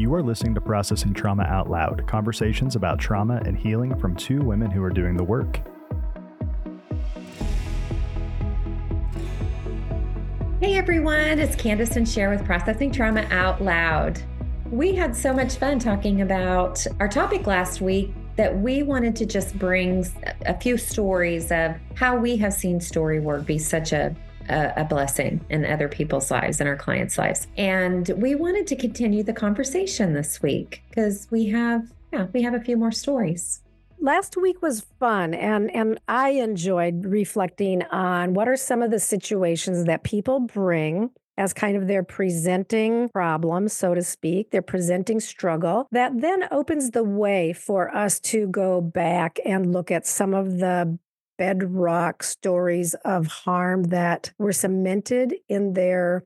You are listening to Processing Trauma Out Loud conversations about trauma and healing from two women who are doing the work. Hey everyone, it's Kandace and Sher with Processing Trauma Out Loud. We had so much fun talking about our topic last week that we wanted to just bring a few stories of how we have seen story work be such a a, a blessing in other people's lives and our clients' lives. And we wanted to continue the conversation this week because we have, yeah, we have a few more stories last week was fun and and I enjoyed reflecting on what are some of the situations that people bring as kind of their presenting problem, so to speak, their presenting struggle, that then opens the way for us to go back and look at some of the bedrock stories of harm that were cemented in their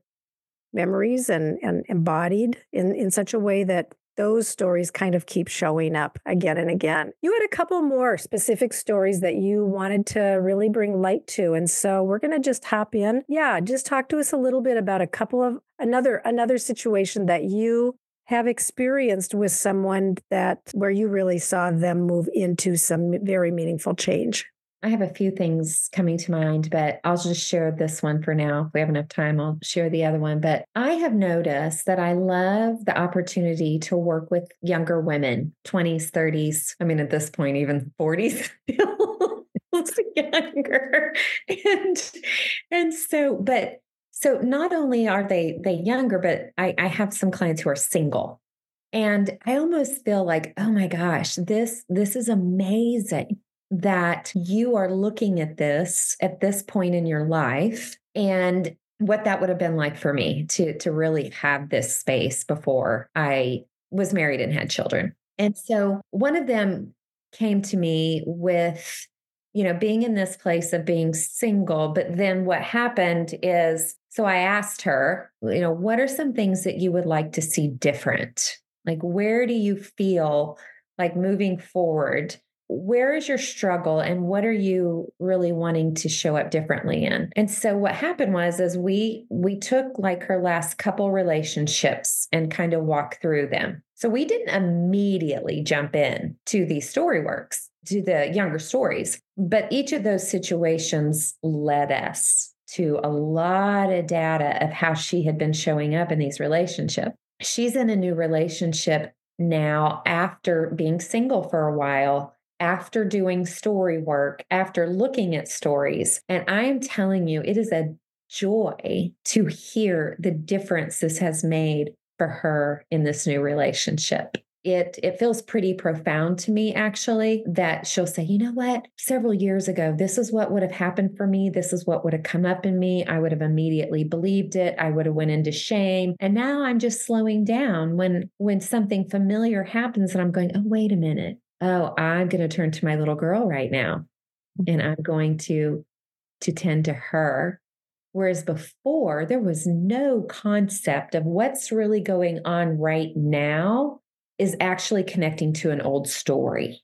memories and, and embodied in, in such a way that those stories kind of keep showing up again and again. You had a couple more specific stories that you wanted to really bring light to. And so we're going to just hop in. Yeah, just talk to us a little bit about a couple of another another situation that you have experienced with someone that where you really saw them move into some very meaningful change. I have a few things coming to mind, but I'll just share this one for now. If we have enough time, I'll share the other one. But I have noticed that I love the opportunity to work with younger women, 20s, 30s. I mean, at this point, even 40s. younger and and so but so not only are they they younger but I, I have some clients who are single and i almost feel like oh my gosh this this is amazing that you are looking at this at this point in your life and what that would have been like for me to to really have this space before I was married and had children. And so one of them came to me with you know being in this place of being single but then what happened is so I asked her, you know, what are some things that you would like to see different? Like where do you feel like moving forward where is your struggle and what are you really wanting to show up differently in? And so what happened was is we we took like her last couple relationships and kind of walked through them. So we didn't immediately jump in to these story works to the younger stories but each of those situations led us to a lot of data of how she had been showing up in these relationships. She's in a new relationship now after being single for a while after doing story work, after looking at stories. And I am telling you, it is a joy to hear the difference this has made for her in this new relationship. It, it feels pretty profound to me actually that she'll say you know what? Several years ago this is what would have happened for me. This is what would have come up in me. I would have immediately believed it. I would have went into shame. And now i'm just slowing down when when something familiar happens and i'm going oh wait a minute oh, I'm going to turn to my little girl right now and mm-hmm. I'm going to to tend to her. Whereas before there was no concept of what's really going on right now is actually connecting to an old story.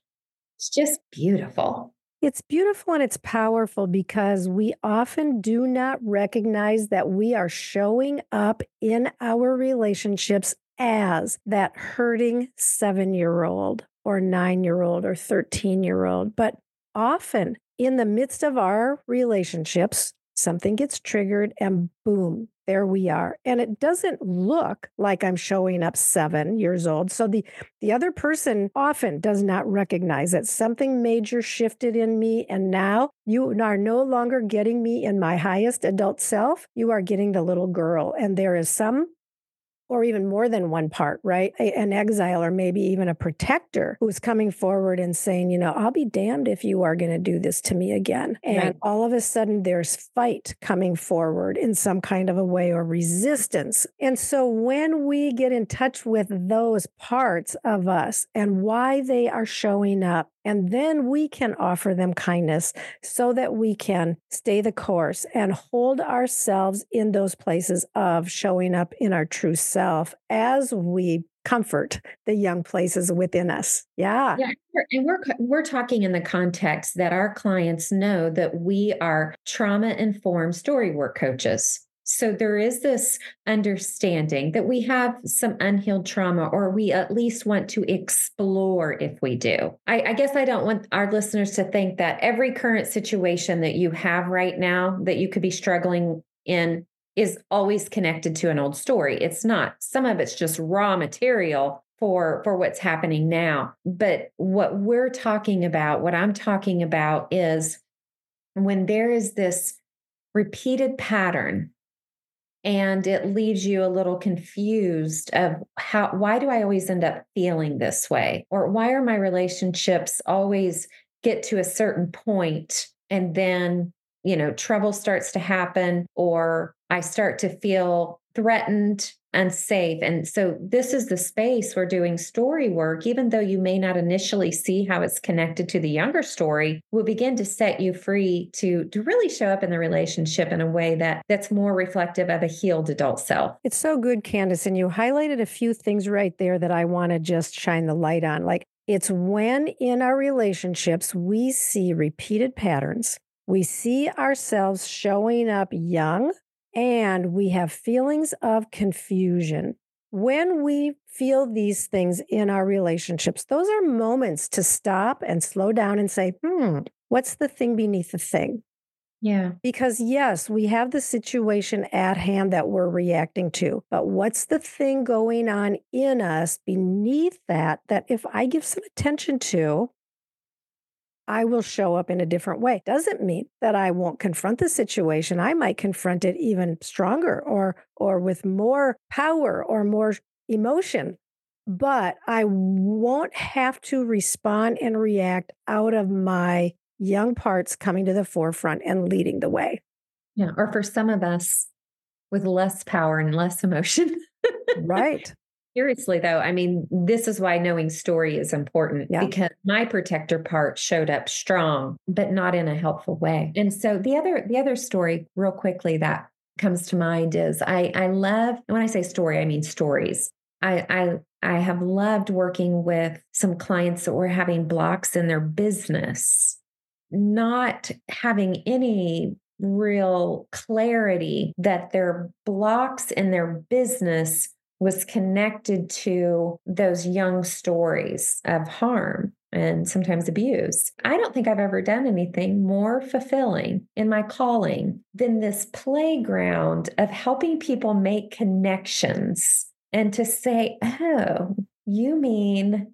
It's just beautiful. It's beautiful and it's powerful because we often do not recognize that we are showing up in our relationships as that hurting seven year old or nine year old or 13 year old. But often in the midst of our relationships, something gets triggered and boom, there we are. And it doesn't look like I'm showing up seven years old. So the, the other person often does not recognize that something major shifted in me. And now you are no longer getting me in my highest adult self. You are getting the little girl. And there is some or even more than one part, right? A, an exile or maybe even a protector who's coming forward and saying, you know, I'll be damned if you are going to do this to me again. And right. all of a sudden there's fight coming forward in some kind of a way or resistance. And so when we get in touch with those parts of us and why they are showing up, and then we can offer them kindness so that we can stay the course and hold ourselves in those places of showing up in our true self as we comfort the young places within us. Yeah. Yeah. And we're we're talking in the context that our clients know that we are trauma informed story work coaches. So there is this understanding that we have some unhealed trauma, or we at least want to explore if we do. I, I, guess I don't want our listeners to think that every current situation that you have right now that you could be struggling in is always connected to an old story. It's not. Some of it's just raw material for for what's happening now. But what we're talking about, what I'm talking about is when there is this repeated pattern and it leaves you a little confused of how why do i always end up feeling this way? Or why are my relationships always get to a certain point and then you know trouble starts to happen or i start to feel threatened unsafe. And so this is the space we're doing story work, even though you may not initially see how it's connected to the younger story, will begin to set you free to, to really show up in the relationship in a way that that's more reflective of a healed adult self. It's so good, Kandace. And you highlighted a few things right there that I want to just shine the light on. Like it's when in our relationships we see repeated patterns. We see ourselves showing up young and we have feelings of confusion. When we feel these things in our relationships, those are moments to stop and slow down and say, hmm, what's the thing beneath the thing? Yeah. Because, yes, we have the situation at hand that we're reacting to, but what's the thing going on in us beneath that, that if I give some attention to, I will show up in a different way. Doesn't mean that I won't confront the situation. I might confront it even stronger or or with more power or more emotion. But I won't have to respond and react out of my young parts coming to the forefront and leading the way. Yeah, or for some of us with less power and less emotion. right. Seriously, though, I mean, this is why knowing story is important yeah. because my protector part showed up strong, but not in a helpful way. And so the other the other story, real quickly, that comes to mind is I I love when I say story, I mean stories. I I I have loved working with some clients that were having blocks in their business, not having any real clarity that their blocks in their business was connected to those young stories of harm and sometimes abuse. I don't think I've ever done anything more fulfilling in my calling than this playground of helping people make connections and to say, oh, you mean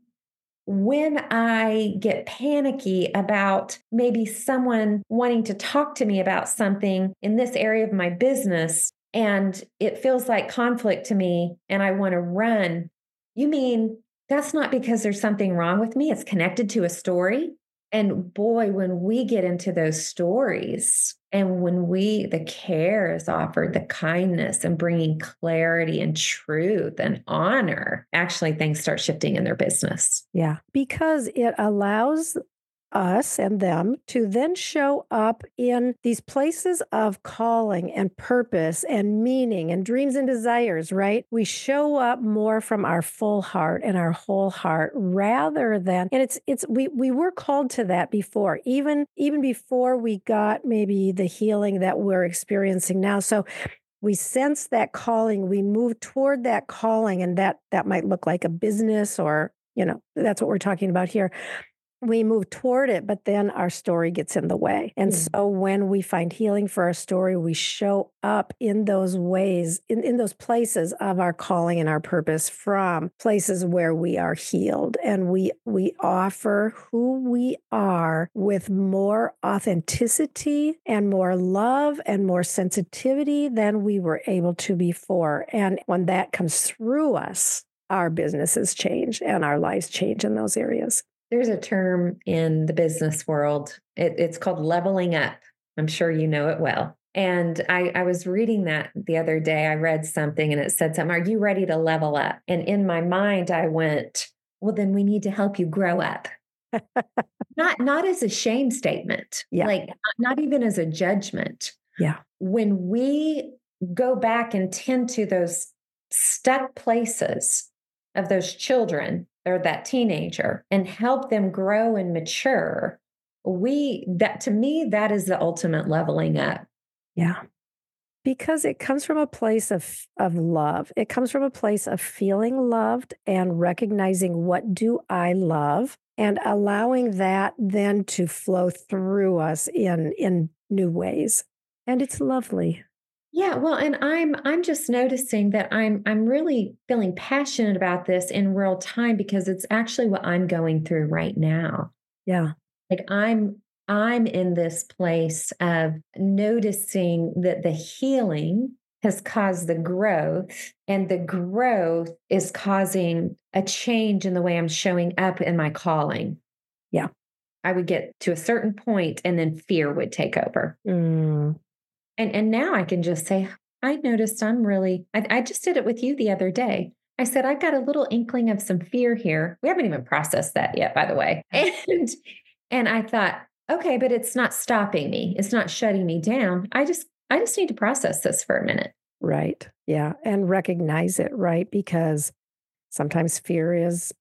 when I get panicky about maybe someone wanting to talk to me about something in this area of my business, and it feels like conflict to me and I want to run, you mean that's not because there's something wrong with me? It's connected to a story. And boy, when we get into those stories and when we, the care is offered, the kindness and bringing clarity and truth and honor, actually things start shifting in their business. Yeah, because it allows us and them to then show up in these places of calling and purpose and meaning and dreams and desires, right? We show up more from our full heart and our whole heart rather than and it's it's we we were called to that before, even even before we got maybe the healing that we're experiencing now. So we sense that calling we move toward that calling and that that might look like a business or you know that's what we're talking about here we move toward it, but then our story gets in the way. And mm. so when we find healing for our story, we show up in those ways, in, in those places of our calling and our purpose from places where we are healed. And we we offer who we are with more authenticity and more love and more sensitivity than we were able to before. And when that comes through us, our businesses change and our lives change in those areas. There's a term in the business world, it, it's called leveling up. I'm sure you know it well. And I, I was reading that the other day. I read something and it said something, Are you ready to level up? And in my mind, I went, Well, then we need to help you grow up. not not as a shame statement. Yeah. Like not even as a judgment. Yeah. When we go back and tend to those stuck places of those children or that teenager and help them grow and mature we that to me that is the ultimate leveling up yeah Because it comes from a place of, of love. It comes from a place of feeling loved and recognizing what do I love and allowing that then to flow through us in in new ways. And it's lovely. Yeah, well, and I'm I'm just noticing that I'm I'm really feeling passionate about this in real time because it's actually what I'm going through right now. Yeah. Like I'm I'm in this place of noticing that the healing has caused the growth, and the growth is causing a change in the way I'm showing up in my calling. Yeah. I would get to a certain point and then fear would take over. Mm. And and now I can just say, I noticed I'm really I, I just did it with you the other day. I said, I've got a little inkling of some fear here. We haven't even processed that yet, by the way. Mm. And and I thought, okay, but it's not stopping me. It's not shutting me down. I just I just need to process this for a minute. Right. Yeah. And recognize it, right? Because sometimes fear is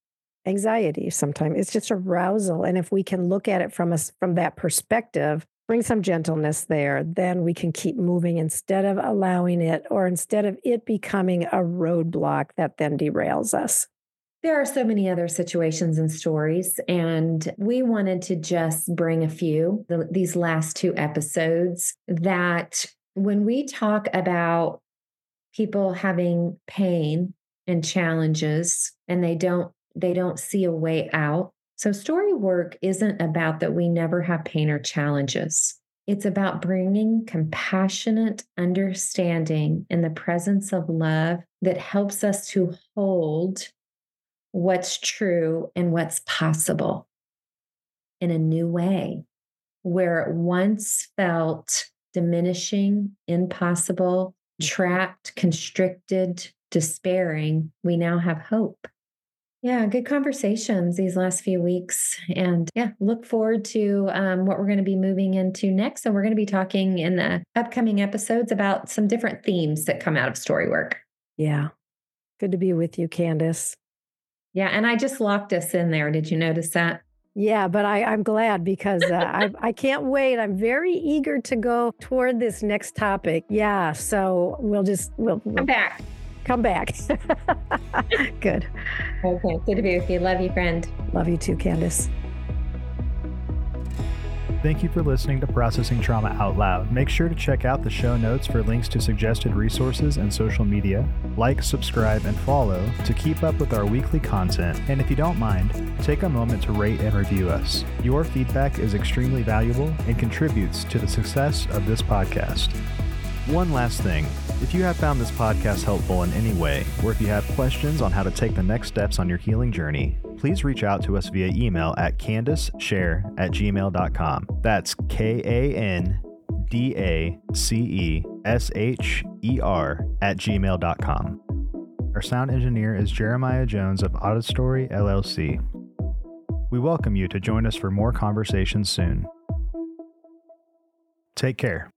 anxiety. Sometimes it's just arousal. And if we can look at it from us from that perspective, bring some gentleness there, then we can keep moving instead of allowing it or instead of it becoming a roadblock that then derails us. There are so many other situations and stories, and we wanted to just bring a few the, these last two episodes that when we talk about people having pain and challenges and they don't they don't see a way out so story work isn't about that we never have pain or challenges it's about bringing compassionate understanding in the presence of love that helps us to hold what's true and what's possible in a new way where it once felt diminishing, impossible, mm-hmm. trapped, constricted, despairing, we now have hope. Yeah, good conversations these last few weeks. And yeah, look forward to um, what we're going to be moving into next. And we're going to be talking in the upcoming episodes about some different themes that come out of story work. Yeah. Good to be with you, Kandace. Yeah. And I just locked us in there. Did you notice that? Yeah, but I, I'm glad because uh, I, I can't wait. I'm very eager to go toward this next topic. Yeah, so we'll just we'll, we'll come back. Come back. Good. Okay, good to be with you. Love you, friend. Love you too, Kandace. Thank you for listening to Processing Trauma Out Loud. Make sure to check out the show notes for links to suggested resources and social media. Like, subscribe, and follow to keep up with our weekly content. And if you don't mind, take a moment to rate and review us. Your feedback is extremely valuable and contributes to the success of this podcast. One last thing. If you have found this podcast helpful in any way, or if you have questions on how to take the next steps on your healing journey, please reach out to us via email at kandacesher at gmail.com. That's K A N D A C E S H E R at gmail.com. Our sound engineer is Jeremiah Jones of Audistory LLC. We welcome you to join us for more conversations soon. Take care.